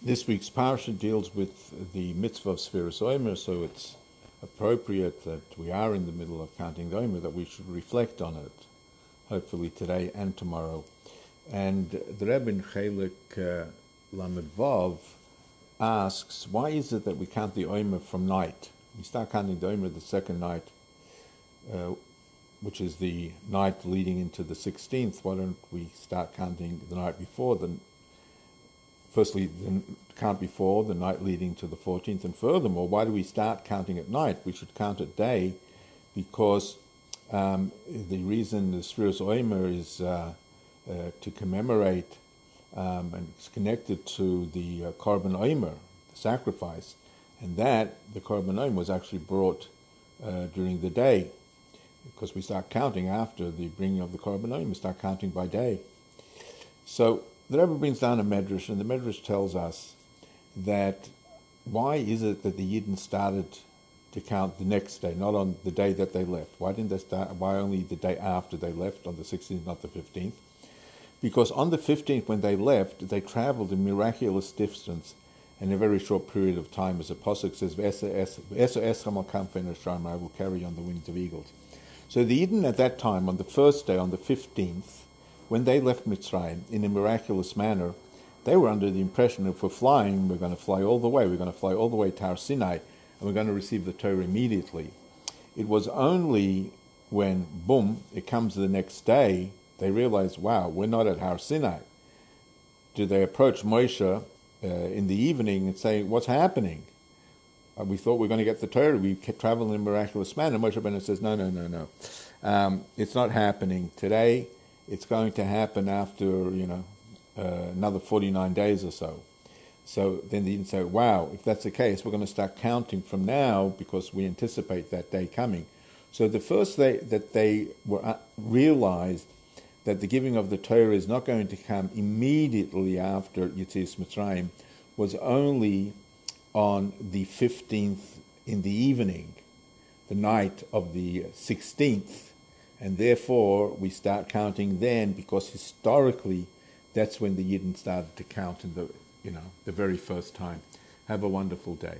This week's parsha deals with the mitzvah of Sfiras Omer, so it's appropriate that we are in the middle of counting the Omer, that we should reflect on it, hopefully today and tomorrow. And the Rebbe in Chelik uh, asks, why is it that we count the Omer from night? We start counting the Omer the second night, uh, which is the night leading into the 16th. Why don't we start counting the night before the firstly, the count before, the night leading to the 14th, and furthermore, why do we start counting at night? We should count at day because um, the reason the Sfiras Omer is uh, uh, to commemorate um, and it's connected to the uh, Korban Omer, the sacrifice, and that, the Korban Omer, was actually brought uh, during the day because we start counting after the bringing of the Korban Omer, we start counting by day. So the Rebbe brings down a medrash, and the medrash tells us that why is it that the Yidden started to count the next day, not on the day that they left? Why didn't they start? Why only the day after they left, on the 16th, not the 15th? Because on the 15th, when they left, they traveled a miraculous distance in a very short period of time, as the Pasuk says, I will carry on the wings of eagles. So the Yidden at that time, on the first day, on the 15th, when they left Mitzrayim in a miraculous manner, they were under the impression if we're flying, we're going to fly all the way. We're going to fly all the way to Har Sinai, and we're going to receive the Torah immediately. It was only when, boom, it comes the next day, they realized, wow, we're not at Har Sinai. Do they approach Moshe uh, in the evening and say, what's happening? Uh, we thought we were going to get the Torah. We traveling in a miraculous manner. Moshe Rabbeinu says, no, no, no, no. Um, it's not happening today it's going to happen after, you know, uh, another 49 days or so. So then they didn't say, wow, if that's the case, we're going to start counting from now because we anticipate that day coming. So the first day that they were uh, realized that the giving of the Torah is not going to come immediately after Yetzias Mitzrayim was only on the 15th in the evening, the night of the 16th and therefore we start counting then because historically that's when the Yidden started to count in the you know the very first time. Have a wonderful day.